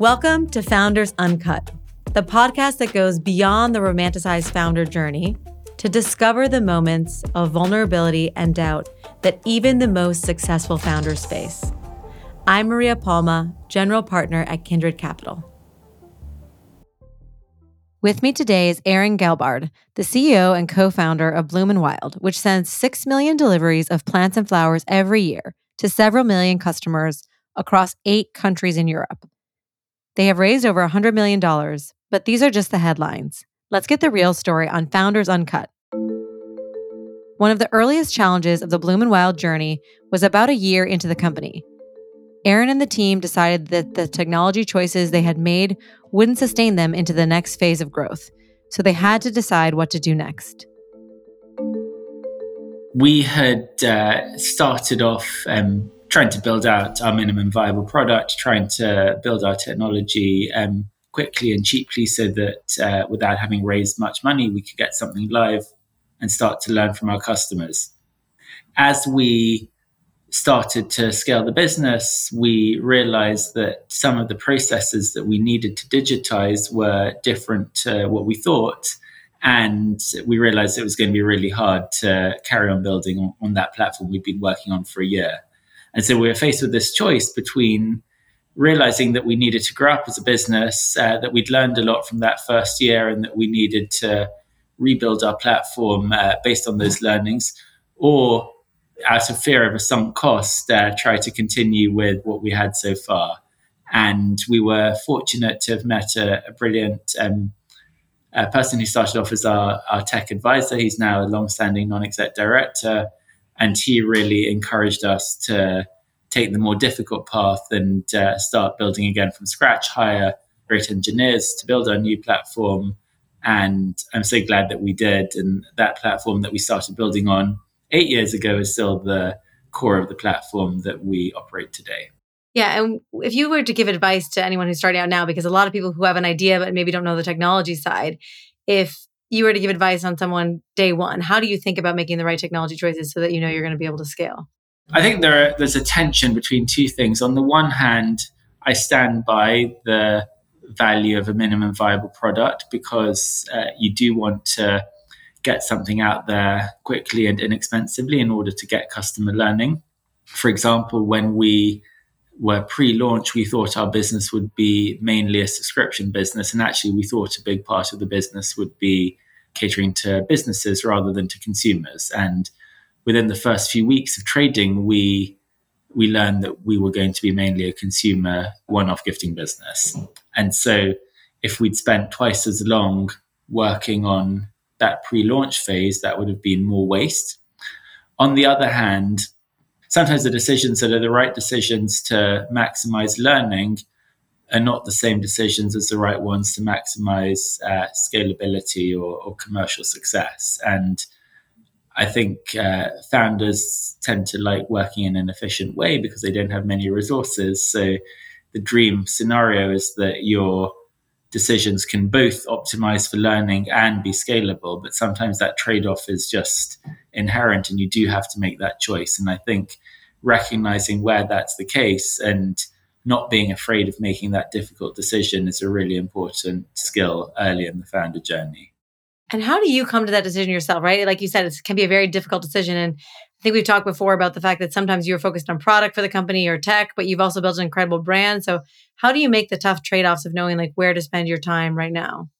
Welcome to Founders Uncut, the podcast that goes beyond the romanticized founder journey to discover the moments of vulnerability and doubt that even the most successful founders face. I'm Maria Palma, general partner at Kindred Capital. With me today is Aron Gelbard, the CEO and co founder of Bloom and Wild, which sends 6 million deliveries of plants and flowers every year to several million customers across eight countries in Europe. They have raised over $100 million, but these are just the headlines. Let's get the real story on Founders Uncut. One of the earliest challenges of the Bloom and Wild journey was about a year into the company. Aron and the team decided that the technology choices they had made wouldn't sustain them into the next phase of growth, so they had to decide what to do next. We had uh, started off um, trying to build out our minimum viable product, trying to build our technology um, quickly and cheaply so that uh, without having raised much money, we could get something live and start to learn from our customers. As we started to scale the business, we realized that some of the processes that we needed to digitize were different to what we thought. And we realized it was going to be really hard to carry on building on, on that platform we'd been working on for a year. And so we were faced with this choice between realizing that we needed to grow up as a business, uh, that we'd learned a lot from that first year, and that we needed to rebuild our platform uh, based on those learnings, or out of fear of a sunk cost, uh, try to continue with what we had so far. And we were fortunate to have met a, a brilliant um, a person who started off as our, our tech advisor. He's now a long-standing non-exec director and he really encouraged us to take the more difficult path and uh, start building again from scratch, hire great engineers to build our new platform. And I'm so glad that we did. And that platform that we started building on eight years ago is still the core of the platform that we operate today. Yeah. And if you were to give advice to anyone who's starting out now, because a lot of people who have an idea but maybe don't know the technology side, if you were to give advice on someone day one, how do you think about making the right technology choices so that you know you're going to be able to scale? I think there are, there's a tension between two things. On the one hand, I stand by the value of a minimum viable product because uh, you do want to get something out there quickly and inexpensively in order to get customer learning. For example, when we were pre-launch, we thought our business would be mainly a subscription business, and actually, we thought a big part of the business would be catering to businesses rather than to consumers. And within the first few weeks of trading, we we learned that we were going to be mainly a consumer one-off gifting business. And so if we'd spent twice as long working on that pre-launch phase, that would have been more waste. On the other hand, sometimes the decisions that are the right decisions to maximize learning are not the same decisions as the right ones to maximize uh, scalability or, or, commercial success. And I think uh, founders tend to like working in an efficient way because they don't have many resources. So the dream scenario is that your decisions can both optimize for learning and be scalable. But sometimes that trade off is just inherent and you do have to make that choice. And I think recognizing where that's the case and not being afraid of making that difficult decision is a really important skill early in the founder journey. And how do you come to that decision yourself, right? Like you said, it can be a very difficult decision. And I think we've talked before about the fact that sometimes you're focused on product for the company or tech, but you've also built an incredible brand. So how do you make the tough trade-offs of knowing like where to spend your time right now?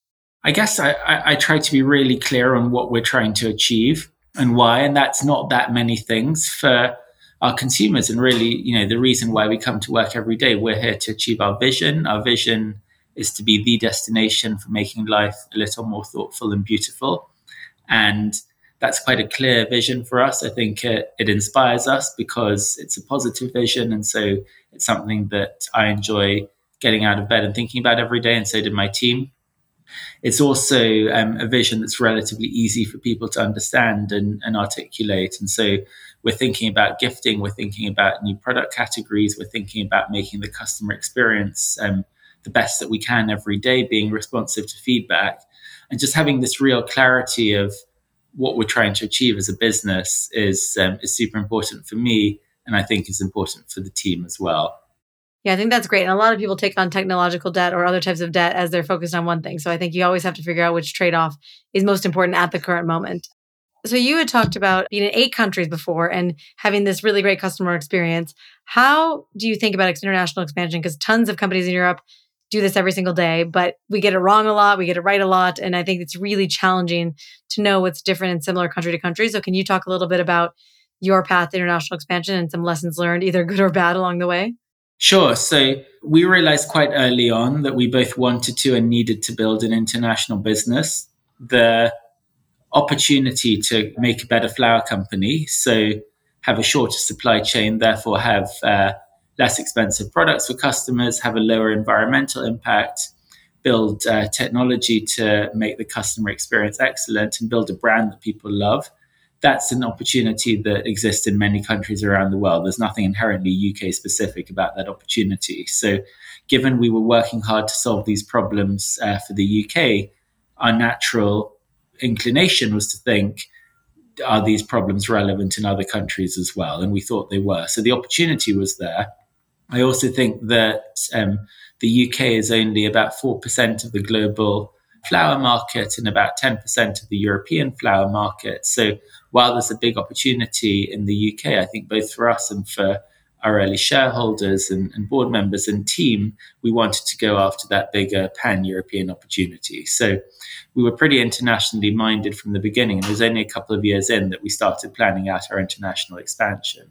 I guess I, I, I try to be really clear on what we're trying to achieve and why. And that's not that many things for our consumers and really you know the reason why we come to work every day we're here to achieve our vision our vision is to be the destination for making life a little more thoughtful and beautiful and that's quite a clear vision for us. I think it, it inspires us because it's a positive vision. And so it's something that i enjoy getting out of bed and thinking about every day and so did my team. It's also um, a vision that's relatively easy for people to understand and, and articulate. And so we're thinking about gifting, we're thinking about new product categories, we're thinking about making the customer experience um, the best that we can every day, being responsive to feedback, and just having this real clarity of what we're trying to achieve as a business is um, is super important for me, and I think is important for the team as well. Yeah, I think that's great. And a lot of people take on technological debt or other types of debt as they're focused on one thing. So I think you always have to figure out which trade off is most important at the current moment. So you had talked about being in eight countries before and having this really great customer experience. How do you think about international expansion? Because tons of companies in Europe do this every single day, but we get it wrong a lot, we get it right a lot. And I think it's really challenging to know what's different and similar country to country. So, can you talk a little bit about your path to international expansion and some lessons learned, either good or bad, along the way? Sure. So, we realized quite early on that we both wanted to and needed to build an international business. The opportunity to make a better flower company, so have a shorter supply chain, therefore have uh, less expensive products for customers, have a lower environmental impact, build uh, technology to make the customer experience excellent, and build a brand that people love. That's an opportunity that exists in many countries around the world. There's nothing inherently UK specific about that opportunity. So, given we were working hard to solve these problems uh, for the UK, our natural inclination was to think, are these problems relevant in other countries as well? And we thought they were. So the opportunity was there. I also think that um, the UK is only about 4% of the global flower market and about 10% of the European flower market. So while there's a big opportunity in the UK, I think both for us and for our early shareholders and, and board members and team, we wanted to go after that bigger pan European opportunity. So we were pretty internationally minded from the beginning. And it was only a couple of years in that we started planning out our international expansion.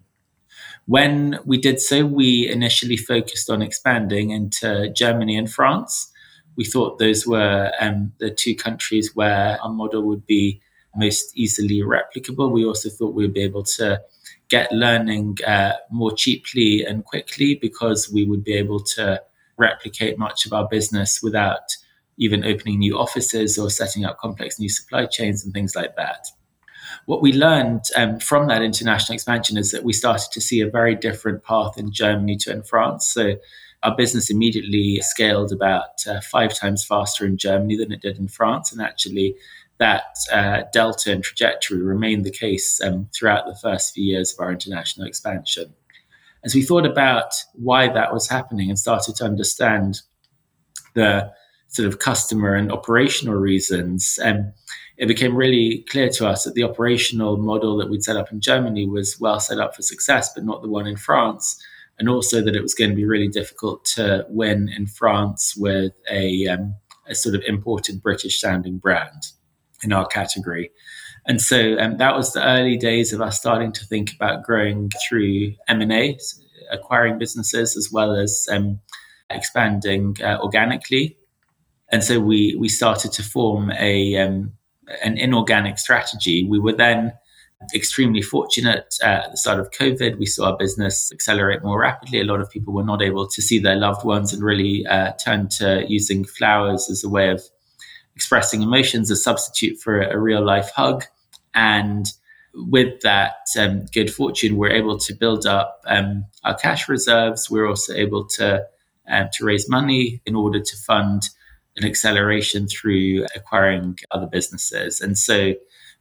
When we did so, we initially focused on expanding into Germany and France. We thought those were um, the two countries where our model would be most easily replicable. We also thought we would be able to get learning uh, more cheaply and quickly because we would be able to replicate much of our business without even opening new offices or setting up complex new supply chains and things like that what we learned um, from that international expansion is that we started to see a very different path in Germany to in France. So our business immediately scaled about uh, five times faster in Germany than it did in France. And actually, that uh, delta and trajectory remained the case um, throughout the first few years of our international expansion. As we thought about why that was happening and started to understand the sort of customer and operational reasons, um, it became really clear to us that the operational model that we'd set up in Germany was well set up for success, but not the one in France. And also that it was going to be really difficult to win in France with a, um, a sort of imported British sounding brand in our category. And so um, that was the early days of us starting to think about growing through M&A, acquiring businesses, as well as um, expanding uh, organically. And so we, we started to form a, um, an inorganic strategy. We were then extremely fortunate uh, at the start of COVID. We saw our business accelerate more rapidly. A lot of people were not able to see their loved ones and really uh, turned to using flowers as a way of expressing emotions, a substitute for a, real life hug. And with that um, good fortune, we're able to build up um, our cash reserves. We're also able to um, to raise money in order to fund an acceleration through acquiring other businesses. And so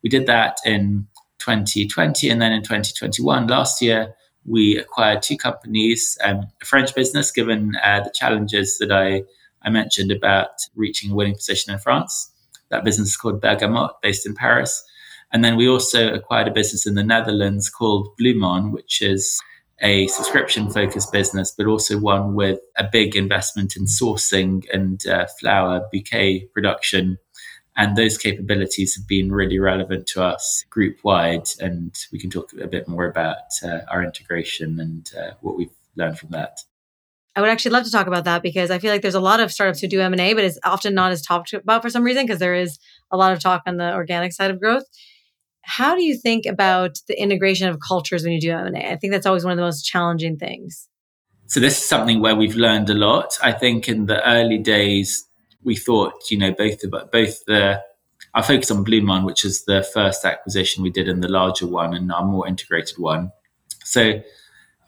we did that in 2020. And then in 2021, last year, we acquired two companies, um, a French business, given uh, the challenges that I, I mentioned about reaching a winning position in France. That business is called Bergamote, based in Paris. And then we also acquired a business in the Netherlands called Bloemon, which is a subscription focused business, but also one with a big investment in sourcing and uh, flower bouquet production. And those capabilities have been really relevant to us group wide. And we can talk a bit more about uh, our integration and uh, what we've learned from that. I would actually love to talk about that because I feel like there's a lot of startups who do M&A, but it's often not as talked about for some reason because there is a lot of talk on the organic side of growth how do you think about the integration of cultures when you do M&A? I think that's always one of the most challenging things. So this is something where we've learned a lot. I think in the early days, we thought, you know, both about both the our focus on Bloemon, which is the first acquisition we did in the larger one and our more integrated one. So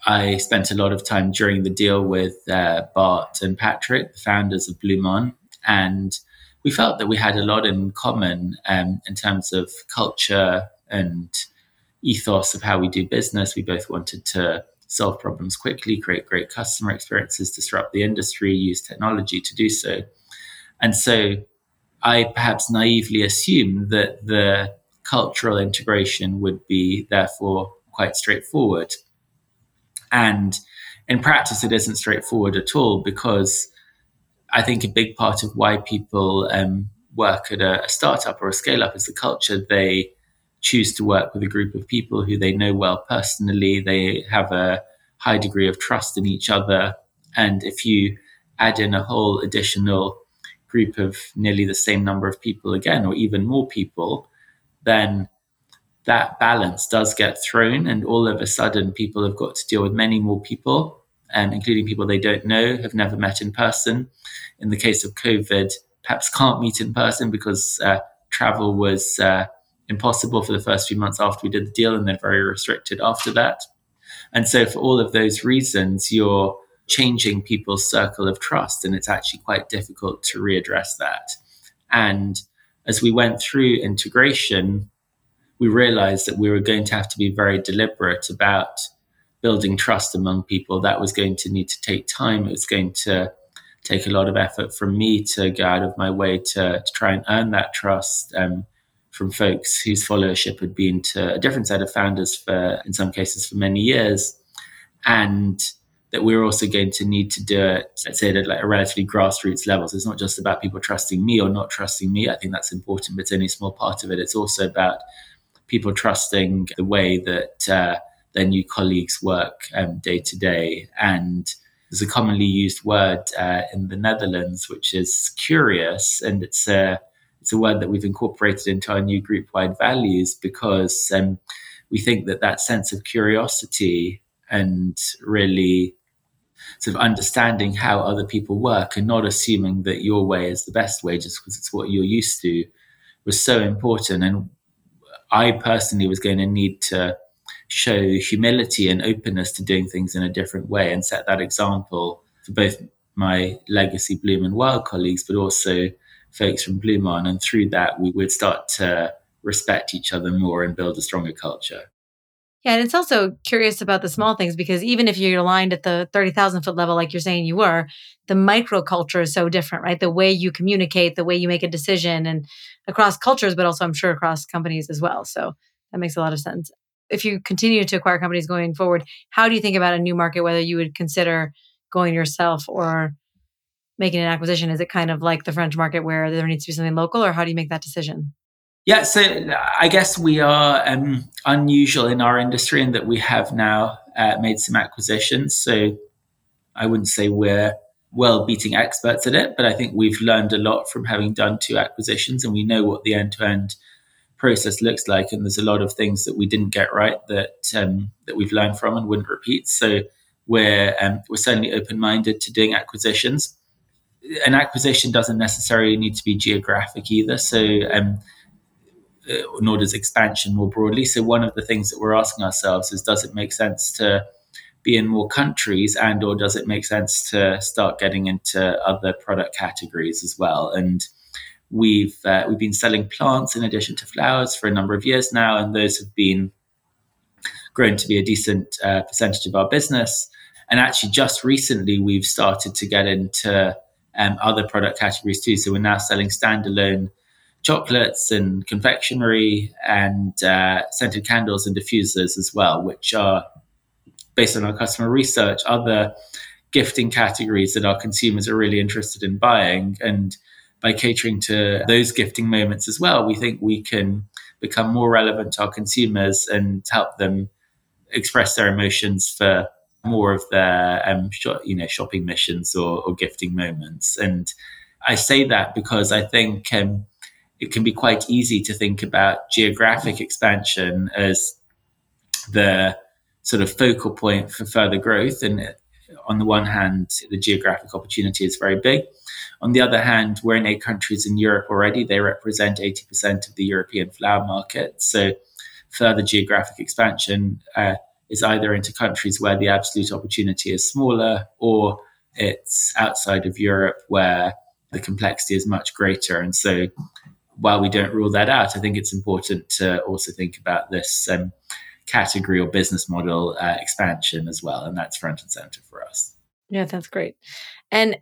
I spent a lot of time during the deal with uh, Bart and Patrick, the founders of Bloemon, and we felt that we had a lot in common um, in terms of culture and ethos of how we do business. We both wanted to solve problems quickly, create great customer experiences, disrupt the industry, use technology to do so. And so I perhaps naively assumed that the cultural integration would be therefore quite straightforward. And in practice, it isn't straightforward at all because I think a big part of why people um, work at a, a startup or a scale up is the culture. They choose to work with a group of people who they know well personally. They have a high degree of trust in each other. And if you add in a whole additional group of nearly the same number of people again, or even more people, then that balance does get thrown. And all of a sudden, people have got to deal with many more people, um, including people they don't know, have never met in person. In the case of COVID, perhaps can't meet in person because uh, travel was uh, impossible for the first few months after we did the deal and then very restricted after that. And so, for all of those reasons, you're changing people's circle of trust, and it's actually quite difficult to readdress that. And as we went through integration, we realized that we were going to have to be very deliberate about building trust among people. That was going to need to take time. It was going to take a lot of effort from me to go out of my way to, to try and earn that trust um, from folks whose followership had been to a different set of founders for, in some cases, for many years. And that we're also going to need to do it, let's say, at like a relatively grassroots level. So it's not just about people trusting me or not trusting me. I think that's important, but it's only a small part of it. It's also about people trusting the way that uh, their new colleagues work um, day to day. And there's a commonly used word uh, in the Netherlands, which is curious, and it's a it's a word that we've incorporated into our new group wide values because um, we think that that sense of curiosity and really sort of understanding how other people work and not assuming that your way is the best way just because it's what you're used to was so important. And I personally was going to need to show humility and openness to doing things in a different way and set that example for both my legacy Bloom and Wild colleagues, but also folks from Bloemon. And through that, we would start to respect each other more and build a stronger culture. Yeah, and it's also curious about the small things because even if you're aligned at the 30,000 foot level, like you're saying you were, the microculture is so different, right? The way you communicate, the way you make a decision, and across cultures, but also I'm sure across companies as well. So that makes a lot of sense. If you continue to acquire companies going forward, how do you think about a new market, whether you would consider going yourself or making an acquisition? Is it kind of like the French market where there needs to be something local, or how do you make that decision? Yeah, so I guess we are um, unusual in our industry in that we have now uh, made some acquisitions. So I wouldn't say we're well beating experts at it, but I think we've learned a lot from having done two acquisitions and we know what the end to end process looks like. And there's a lot of things that we didn't get right that um, that we've learned from and wouldn't repeat. So we're um, we're certainly open minded to doing acquisitions. An acquisition doesn't necessarily need to be geographic either. So um, uh, nor does expansion more broadly. So one of the things that we're asking ourselves is, does it make sense to be in more countries, and or does it make sense to start getting into other product categories as well? And we've uh, we've been selling plants in addition to flowers for a number of years now, and those have been grown to be a decent uh, percentage of our business. And actually, just recently, we've started to get into um, other product categories too. So we're now selling standalone chocolates and confectionery and uh, scented candles and diffusers as well, which are based on our customer research, other gifting categories that our consumers are really interested in buying. And by catering to those gifting moments as well, we think we can become more relevant to our consumers and help them express their emotions for more of their um, sh- you know shopping missions or, or, gifting moments. And I say that because I think um, it can be quite easy to think about geographic expansion as the sort of focal point for further growth. And on the one hand, the geographic opportunity is very big. On the other hand, we're in eight countries in Europe already. They represent 80% of the European flower market. So further geographic expansion uh, is either into countries where the absolute opportunity is smaller or it's outside of Europe where the complexity is much greater. And so while we don't rule that out, I think it's important to also think about this um, category or business model uh, expansion as well. And that's front and center for us. Yeah, that's great. And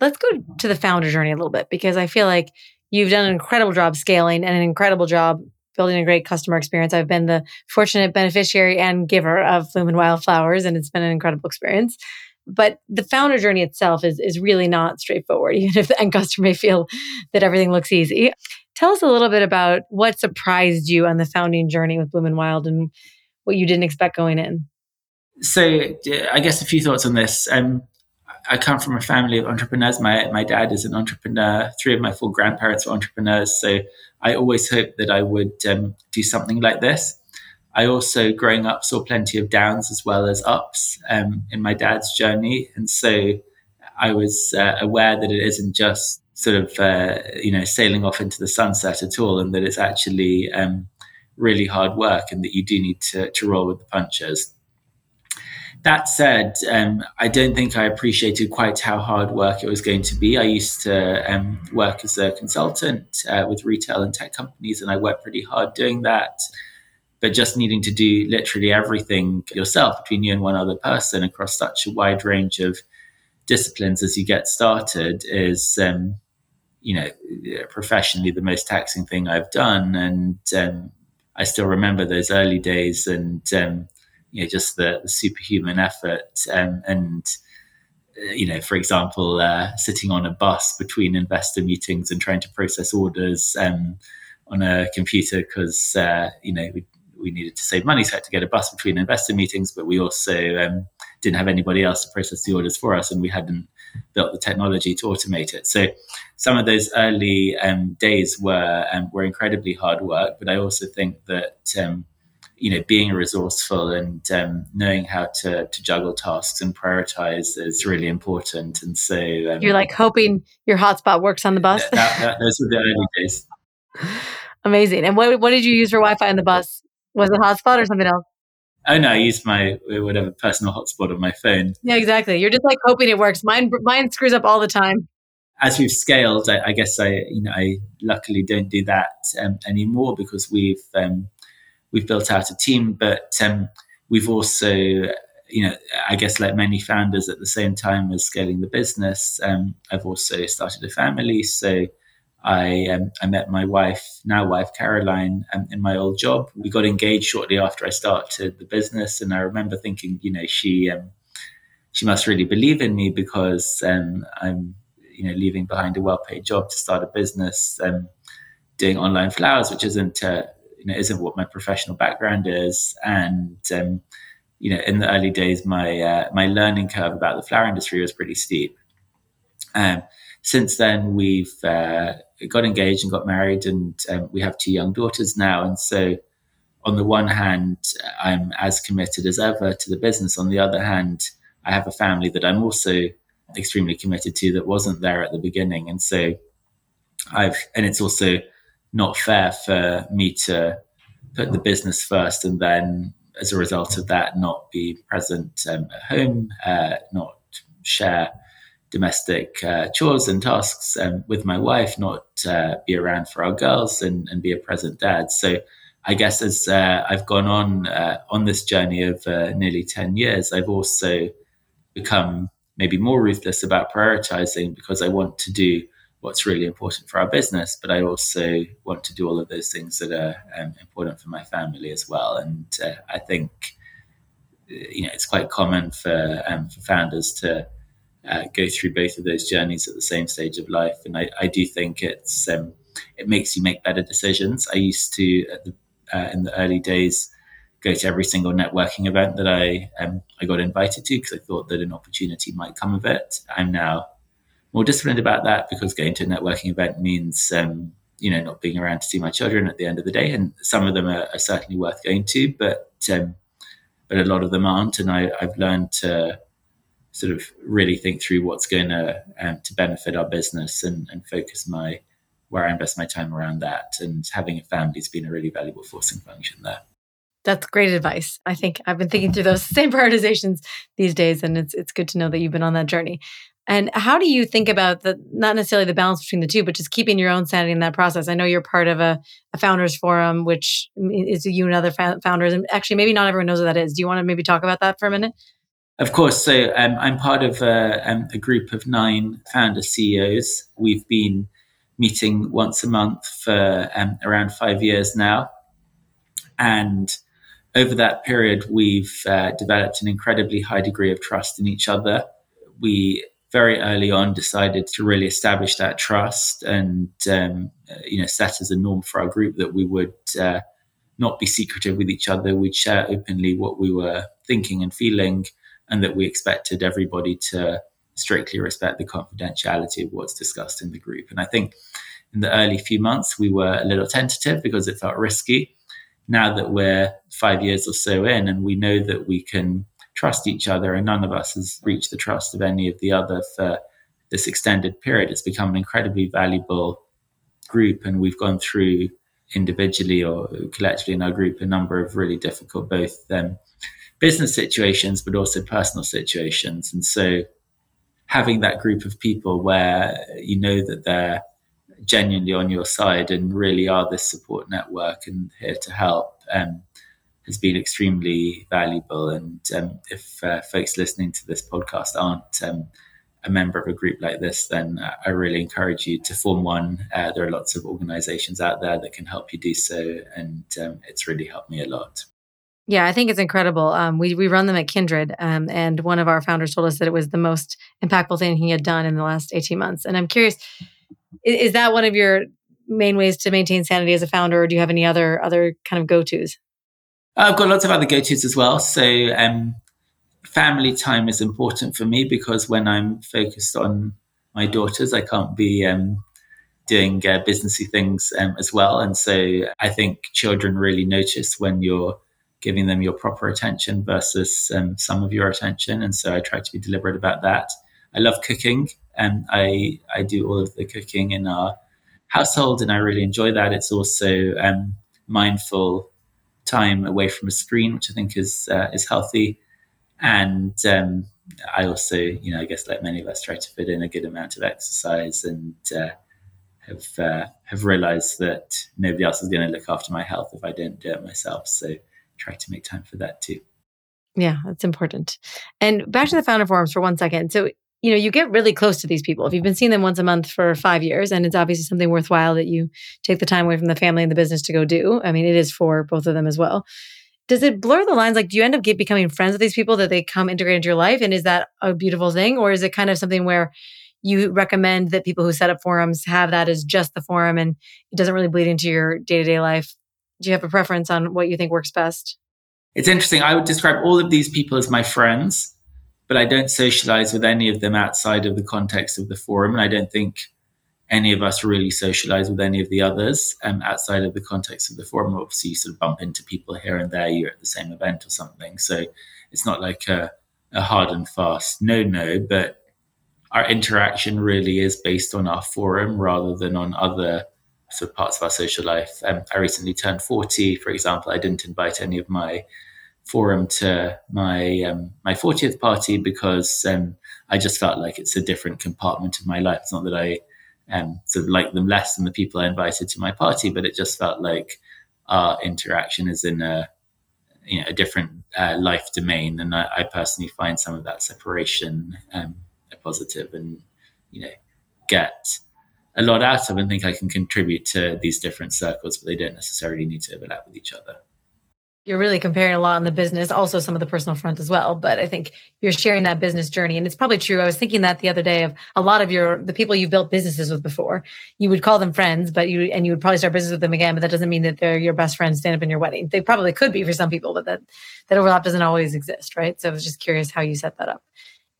let's go to the founder journey a little bit because I feel like you've done an incredible job scaling and an incredible job building a great customer experience. I've been the fortunate beneficiary and giver of Bloom and Wildflowers, and it's been an incredible experience. But the founder journey itself is, is really not straightforward, even if the end customer may feel that everything looks easy. Tell us a little bit about what surprised you on the founding journey with Bloom and Wild and what you didn't expect going in. So, I guess a few thoughts on this. Um, I come from a family of entrepreneurs. My my dad is an entrepreneur. Three of my four grandparents were entrepreneurs. So I always hoped that I would um, do something like this. I also, growing up, saw plenty of downs as well as ups um, in my dad's journey, and so I was uh, aware that it isn't just sort of uh, you know sailing off into the sunset at all, and that it's actually um, really hard work, and that you do need to, to roll with the punches. That said, um, I don't think I appreciated quite how hard work it was going to be. I used to um, work as a consultant uh, with retail and tech companies, and I worked pretty hard doing that. But just needing to do literally everything yourself between you and one other person across such a wide range of disciplines as you get started is, um, you know, professionally the most taxing thing I've done. And um, I still remember those early days and um, you know just the, the superhuman effort um, and uh, you know for example uh, sitting on a bus between investor meetings and trying to process orders um, on a computer because uh, you know we, we needed to save money so I had to get a bus between investor meetings but we also um, didn't have anybody else to process the orders for us and we hadn't built the technology to automate it. So some of those early um, days were um, were incredibly hard work but I also think that um, you know, being resourceful and um, knowing how to, to juggle tasks and prioritize is really important. And so um, you're like hoping your hotspot works on the bus. That, that, those were the early days. Amazing. And what what did you use for Wi-Fi on the bus? Was it hotspot or something else? Oh no, I used my whatever personal hotspot on my phone. Yeah, exactly. You're just like hoping it works. Mine mine screws up all the time. As we've scaled, I, I guess I you know I luckily don't do that um, anymore because we've um, we've built out a team, but um, we've also, you know, I guess like many founders at the same time as scaling the business, um, I've also started a family. So I um, I met my wife, now wife Caroline, um, in my old job. We got engaged shortly after I started the business, and I remember thinking, you know, she um, she must really believe in me because um, I'm you know leaving behind a well-paid job to start a business, um, doing online flowers, which isn't uh, you know isn't what my professional background is. And um, you know in the early days my uh, my learning curve about the flower industry was pretty steep. Um, since then we've uh, got engaged and got married and um, we have two young daughters now. And so on the one hand i'm as committed as ever to the business. On the other hand i have a family that i'm also extremely committed to that wasn't there at the beginning. And so i've and it's also not fair for me to put the business first and then as a result of that not be present um, at home uh, not share domestic uh, chores and tasks um, with my wife not uh, be around for our girls and, and, be a present dad. So i guess as uh, i've gone on uh, on this journey of uh, nearly 10 years i've also become maybe more ruthless about prioritizing because i want to do what's really important for our business, but I also want to do all of those things that are um, important for my family as well. And uh, I think you know it's quite common for um, for founders to uh, go through both of those journeys at the same stage of life, and I, I do think it's um, it makes you make better decisions. I used to the, uh, in the early days go to every single networking event that I um, I got invited to because I thought that an opportunity might come of it. I'm now more disciplined about that because going to a networking event means um, you know not being around to see my children at the end of the day, and some of them are, are certainly worth going to, but um, but a lot of them aren't, and I, have learned to sort of really think through what's going to um, to benefit our business and, and focus my where I invest my time around that. And having a family has been a really valuable forcing function there. That's great advice. I think I've been thinking through those same prioritizations these days, and it's it's good to know that you've been on that journey. And how do you think about the not necessarily the balance between the two, but just keeping your own sanity in that process? I know you're part of a, a founders forum, which is you and other founders, and actually maybe not everyone knows what that is. Do you want to maybe talk about that for a minute? Of course. So um, I'm part of a, uh, um, a, group of nine founder CEOs. We've been meeting once a month for um, around five years now, and over that period, we've uh, developed an incredibly high degree of trust in each other. We very early on decided to really establish that trust and um, you know set as a norm for our group that we would uh, not be secretive with each other. We'd share openly what we were thinking and feeling and that we expected everybody to strictly respect the confidentiality of what's discussed in the group. And i think in the early few months we were a little tentative because it felt risky. Now that we're five years or so in and we know that we can trust each other, and none of us has reached the trust of any of the other for this extended period. It's become an incredibly valuable group, and we've gone through individually or collectively in our group a number of really difficult both um, business situations but also personal situations. And so having that group of people where you know that they're genuinely on your side and really are this support network and here to help um, has been extremely valuable. And um, if uh, folks listening to this podcast aren't um, a member of a group like this, then I really encourage you to form one. Uh, there are lots of organizations out there that can help you do so. And um, it's really helped me a lot. Yeah, I think it's incredible. Um, we we run them at Kindred, um, and one of our founders told us that it was the most impactful thing he had done in the last eighteen months. And I'm curious, is, is that one of your main ways to maintain sanity as a founder, or do you have any other other kind of go tos? I've got lots of other go tos as well. So, um, family time is important for me because when I'm focused on my daughters, I can't be um, doing uh, businessy things um, as well. And so, I think children really notice when you're giving them your proper attention versus um, some of your attention. And so, I try to be deliberate about that. I love cooking, and I I do all of the cooking in our household, and I really enjoy that. It's also um, mindful time away from a screen, which I think is uh, is healthy. And um, I also, you know, I guess like many of us, try to fit in a good amount of exercise and uh, have uh, have realized that nobody else is going to look after my health if I don't do it myself. So try to make time for that too. Yeah, that's important. And back to the founder forums for one second. So you know, you get really close to these people. If you've been seeing them once a month for five years, and it's obviously something worthwhile that you take the time away from the family and the business to go do. I mean, it is for both of them as well. Does it blur the lines? Like, do you end up get, becoming friends with these people that they come integrate into your life? And is that a beautiful thing? Or is it kind of something where you recommend that people who set up forums have that as just the forum and it doesn't really bleed into your day to day life? Do you have a preference on what you think works best? It's interesting. I would describe all of these people as my friends but I don't socialize with any of them outside of the context of the forum. And I don't think any of us really socialize with any of the others um, outside of the context of the forum. Obviously, you sort of bump into people here and there, you're at the same event or something. So it's not like a, a hard and fast no, no, but our interaction really is based on our forum rather than on other sort of parts of our social life. Um, I recently turned 40, for example. I didn't invite any of my forum to my um, my 40th party because um, I just felt like it's a different compartment of my life. It's not that I um, sort of like them less than the people I invited to my party, but it just felt like our interaction is in a you know a different uh, life domain, and I, I, personally find some of that separation um, a positive, and you know get a lot out of, and think I can contribute to these different circles, but they don't necessarily need to overlap with each other you're really comparing a lot on the business, also some of the personal front as well. But I think you're sharing that business journey. And it's probably true. I was thinking that the other day of a lot of your, the people you've built businesses with before, you would call them friends, but you, and you would probably start business with them again, but that doesn't mean that they're your best friends stand up in your wedding. They probably could be for some people, but that, that overlap doesn't always exist. Right. So I was just curious how you set that up.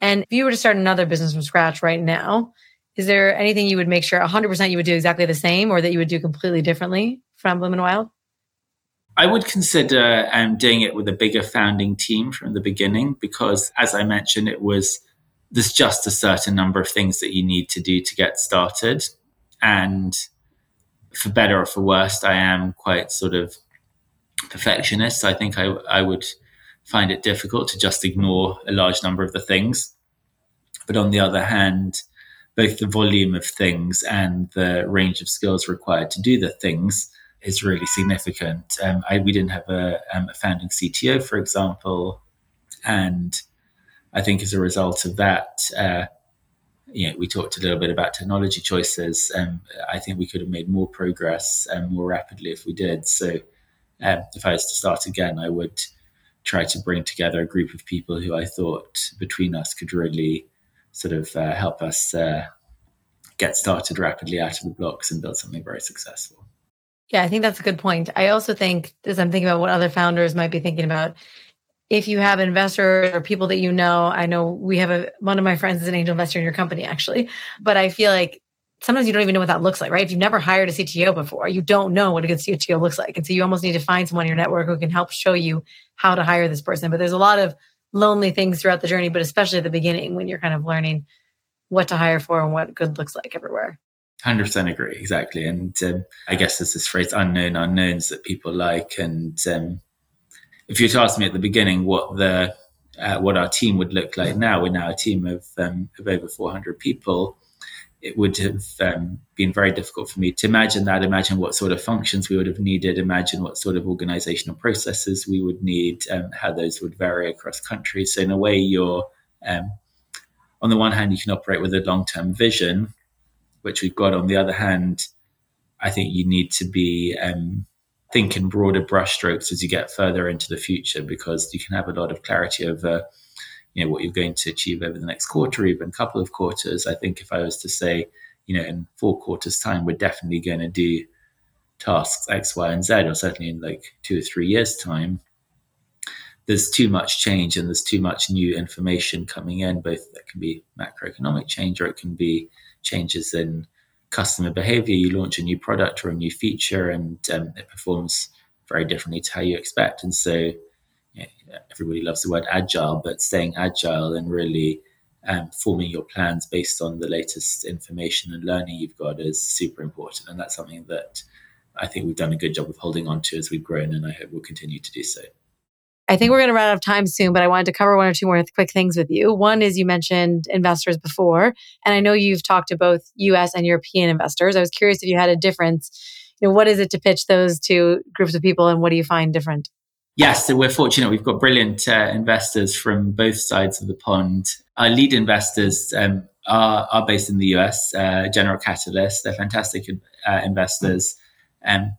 And if you were to start another business from scratch right now, is there anything you would make sure 100% you would do exactly the same or that you would do completely differently from Bloom and Wild? I would consider um, doing it with a bigger founding team from the beginning because, as I mentioned, it was there's just a certain number of things that you need to do to get started. And for better or for worse, I am quite sort of perfectionist. I think I, I would find it difficult to just ignore a large number of the things. But on the other hand, both the volume of things and the range of skills required to do the things is really significant. Um, I, we didn't have a, um, a, founding CTO, for example, and I think as a result of that, uh, you know, we talked a little bit about technology choices. and I think we could have made more progress and more rapidly if we did. So, um, if I was to start again, I would try to bring together a group of people who I thought between us could really sort of uh, help us uh, get started rapidly out of the blocks and build something very successful. Yeah, I think that's a good point. I also think, as I'm thinking about what other founders might be thinking about, if you have investors or people that you know, I know we have a one of my friends is an angel investor in your company actually, but I feel like sometimes you don't even know what that looks like, right? If you've never hired a CTO before, you don't know what a good CTO looks like. And so you almost need to find someone in your network who can help show you how to hire this person. But there's a lot of lonely things throughout the journey, but especially at the beginning when you're kind of learning what to hire for and what good looks like everywhere. 100% agree, exactly. And um, I guess there's this phrase unknown unknowns that people like. And um, if you'd asked me at the beginning what the uh, what our team would look like now, we're now a team of, um, of over 400 people. It would have um, been very difficult for me to imagine that, imagine what sort of functions we would have needed, imagine what sort of organizational processes we would need, um, how those would vary across countries. So, in a way, you're, um, on the one hand, you can operate with a long term vision, which we've got. On the other hand, I think you need to be um, think in broader brushstrokes as you get further into the future because you can have a lot of clarity over you know what you're going to achieve over the next quarter, even a couple of quarters. I think if I was to say, you know, in four quarters' time, we're definitely going to do tasks X, Y, and Z, or certainly in like two or three years' time, there's too much change and there's too much new information coming in. Both that can be macroeconomic change or it can be changes in customer behavior. You launch a new product or a new feature, and um, it performs very differently to how you expect. And so, everybody loves the word agile, but staying agile and really um, forming your plans based on the latest information and learning you've got is super important. And that's something that I think we've done a good job of holding on to as we've grown, and I hope we'll continue to do so. I think we're going to run out of time soon, but I wanted to cover one or two more quick things with you. One is you mentioned investors before, and I know you've talked to both US and European investors. I was curious if you had a difference. You know, what is it to pitch those two groups of people, and what do you find different? Yes, so we're fortunate. We've got brilliant uh, investors from both sides of the pond. Our lead investors um, are, are based in the US, uh, General Catalyst. They're fantastic uh, investors. Um,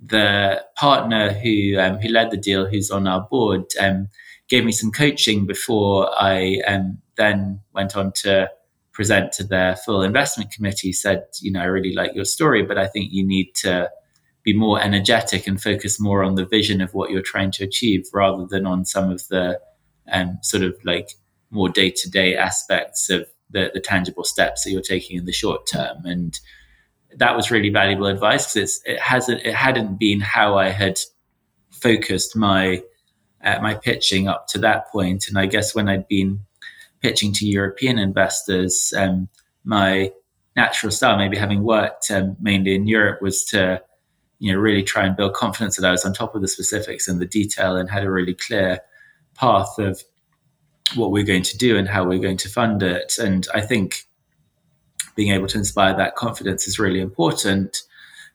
the partner who um, who led the deal, who's on our board, um, gave me some coaching before I um, then went on to present to their full investment committee. Said, you know, I really like your story, but I think you need to be more energetic and focus more on the vision of what you're trying to achieve, rather than on some of the um, sort of like more day to day aspects of the, the tangible steps that you're taking in the short term and that was really valuable advice because it hasn't it hadn't been how I had focused my uh, my pitching up to that point, and I guess when I'd been pitching to European investors, um, my natural style, maybe having worked um, mainly in Europe, was to you know really try and build confidence that I was on top of the specifics and the detail and had a really clear path of what we're going to do and how we're going to fund it. And I think being able to inspire that confidence is really important.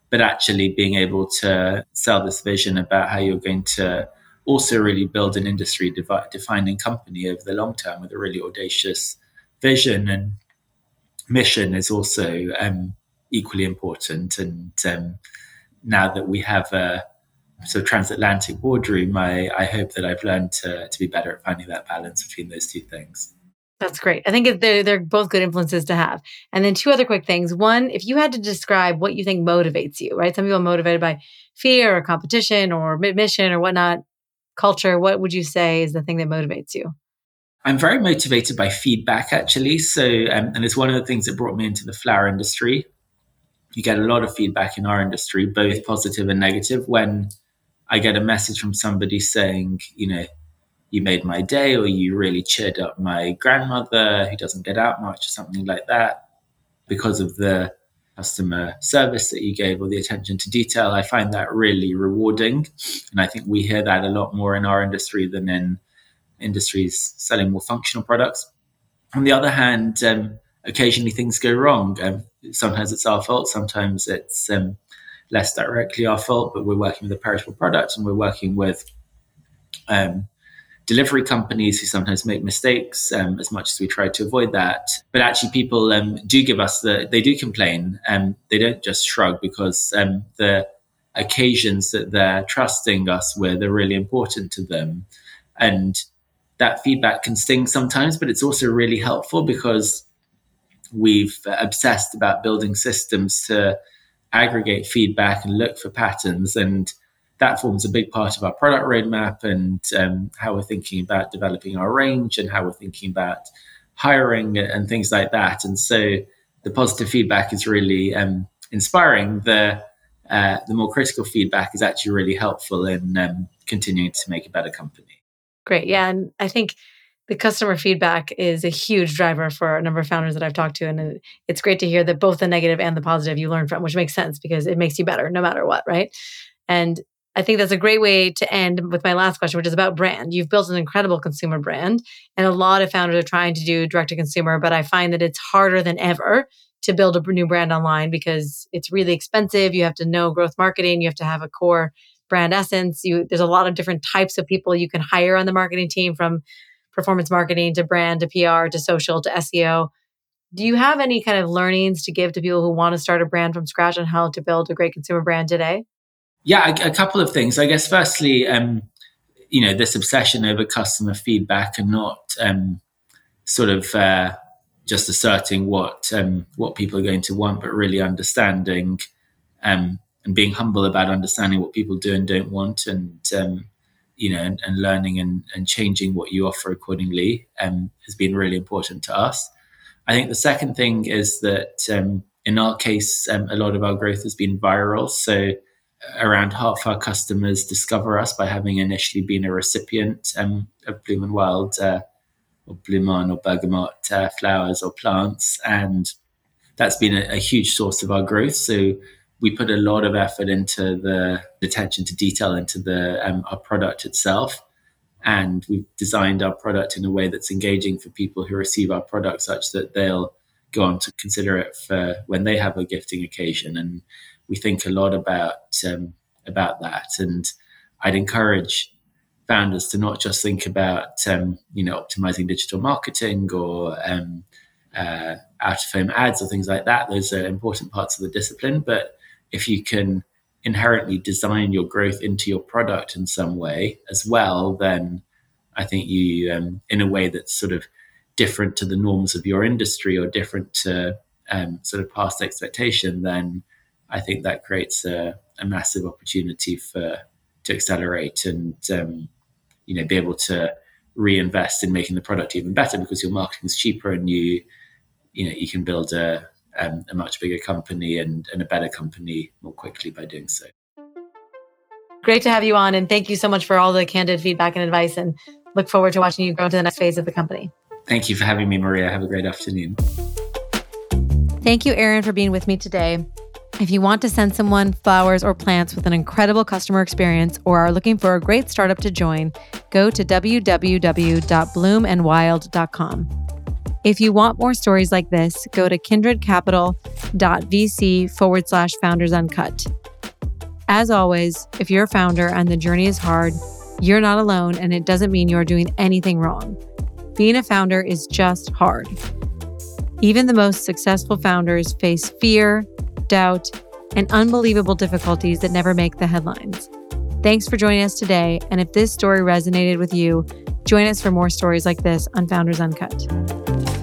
But actually being able to sell this vision about how you're going to also really build an industry defining company over the long term with a really audacious vision and mission is also um, equally important. And um, now that we have a sort of transatlantic boardroom, I, I hope that I've learned to, to be better at finding that balance between those two things. That's great. I think they're, they're both good influences to have. And then two other quick things. One, if you had to describe what you think motivates you, right? Some people are motivated by fear or competition or mission or whatnot, culture. What would you say is the thing that motivates you? I'm very motivated by feedback, actually. So, um, and it's one of the things that brought me into the flower industry. You get a lot of feedback in our industry, both positive and negative. When I get a message from somebody saying, you know, you made my day or you really cheered up my grandmother who doesn't get out much or something like that. Because of the customer service that you gave or the attention to detail i find that really rewarding. And i think we hear that a lot more in our industry than in industries selling more functional products. On the other hand, um, occasionally things go wrong. Um, sometimes it's our fault, sometimes it's um, less directly our fault, but we're working with a perishable product and we're working with um, delivery companies who sometimes make mistakes um, as much as we try to avoid that. But actually, people um, do give us the, they do complain and they don't just shrug because um, the occasions that they're trusting us with are really important to them. And that feedback can sting sometimes, but it's also really helpful because we've obsessed about building systems to aggregate feedback and look for patterns. And that forms a big part of our product roadmap and um, how we're thinking about developing our range and how we're thinking about hiring and things like that. And so the positive feedback is really um, inspiring. The uh, the more critical feedback is actually really helpful in um, continuing to make a better company. Great. Yeah. And I think the customer feedback is a huge driver for a number of founders that I've talked to. And it's great to hear that both the negative and the positive you learn from, which makes sense because it makes you better no matter what. Right. And I think that's a great way to end with my last question, which is about brand. You've built an incredible consumer brand, and a lot of founders are trying to do direct to consumer, but I find that it's harder than ever to build a new brand online because it's really expensive. You have to know growth marketing, you have to have a core brand essence. You there's a lot of different types of people you can hire on the marketing team from performance marketing to brand to PR to social to SEO. Do you have any kind of learnings to give to people who want to start a brand from scratch on how to build a great consumer brand today? Yeah, a, a couple of things. I guess firstly, um, you know, this obsession over customer feedback and not um, sort of uh, just asserting what um, what people are going to want, but really understanding um, and being humble about understanding what people do and don't want, and um, you know, and, and learning and, and, changing what you offer accordingly um, has been really important to us. I think the second thing is that in our case, a lot of our growth has been viral. So around half our customers discover us by having initially been a recipient um, of Bloom and Wild uh, or Bloemon or Bergamot uh, flowers or plants. And that's been a, a, huge source of our growth. So we put a lot of effort into the attention to detail into the um, our product itself. And we've designed our product in a way that's engaging for people who receive our product such that they'll go on to consider it for when they have a gifting occasion. And we think a lot about um, about that. And I'd encourage founders to not just think about um, you know optimizing digital marketing or um, uh, out of home ads or things like that. Those are important parts of the discipline. But if you can inherently design your growth into your product in some way as well, then I think you, um, in a way that's sort of different to the norms of your industry or different to um, sort of past expectation, then I think that creates a, a massive opportunity for to accelerate and um, you know be able to reinvest in making the product even better because your marketing is cheaper and you you know you can build a um, a much bigger company and, and a better company more quickly by doing so. Great to have you on, and thank you so much for all the candid feedback and advice. And look forward to watching you grow into the next phase of the company. Thank you for having me, Maria. Have a great afternoon. Thank you, Aron, for being with me today. If you want to send someone flowers or plants with an incredible customer experience or are looking for a great startup to join, go to www.bloomandwild.com. If you want more stories like this, go to kindredcapital.vc forward slash founders uncut. As always, if you're a founder and the journey is hard, you're not alone and it doesn't mean you're doing anything wrong. Being a founder is just hard. Even the most successful founders face fear, doubt, and unbelievable difficulties that never make the headlines. Thanks for joining us today. And if this story resonated with you, join us for more stories like this on Founders Uncut.